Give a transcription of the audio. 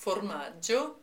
formaggio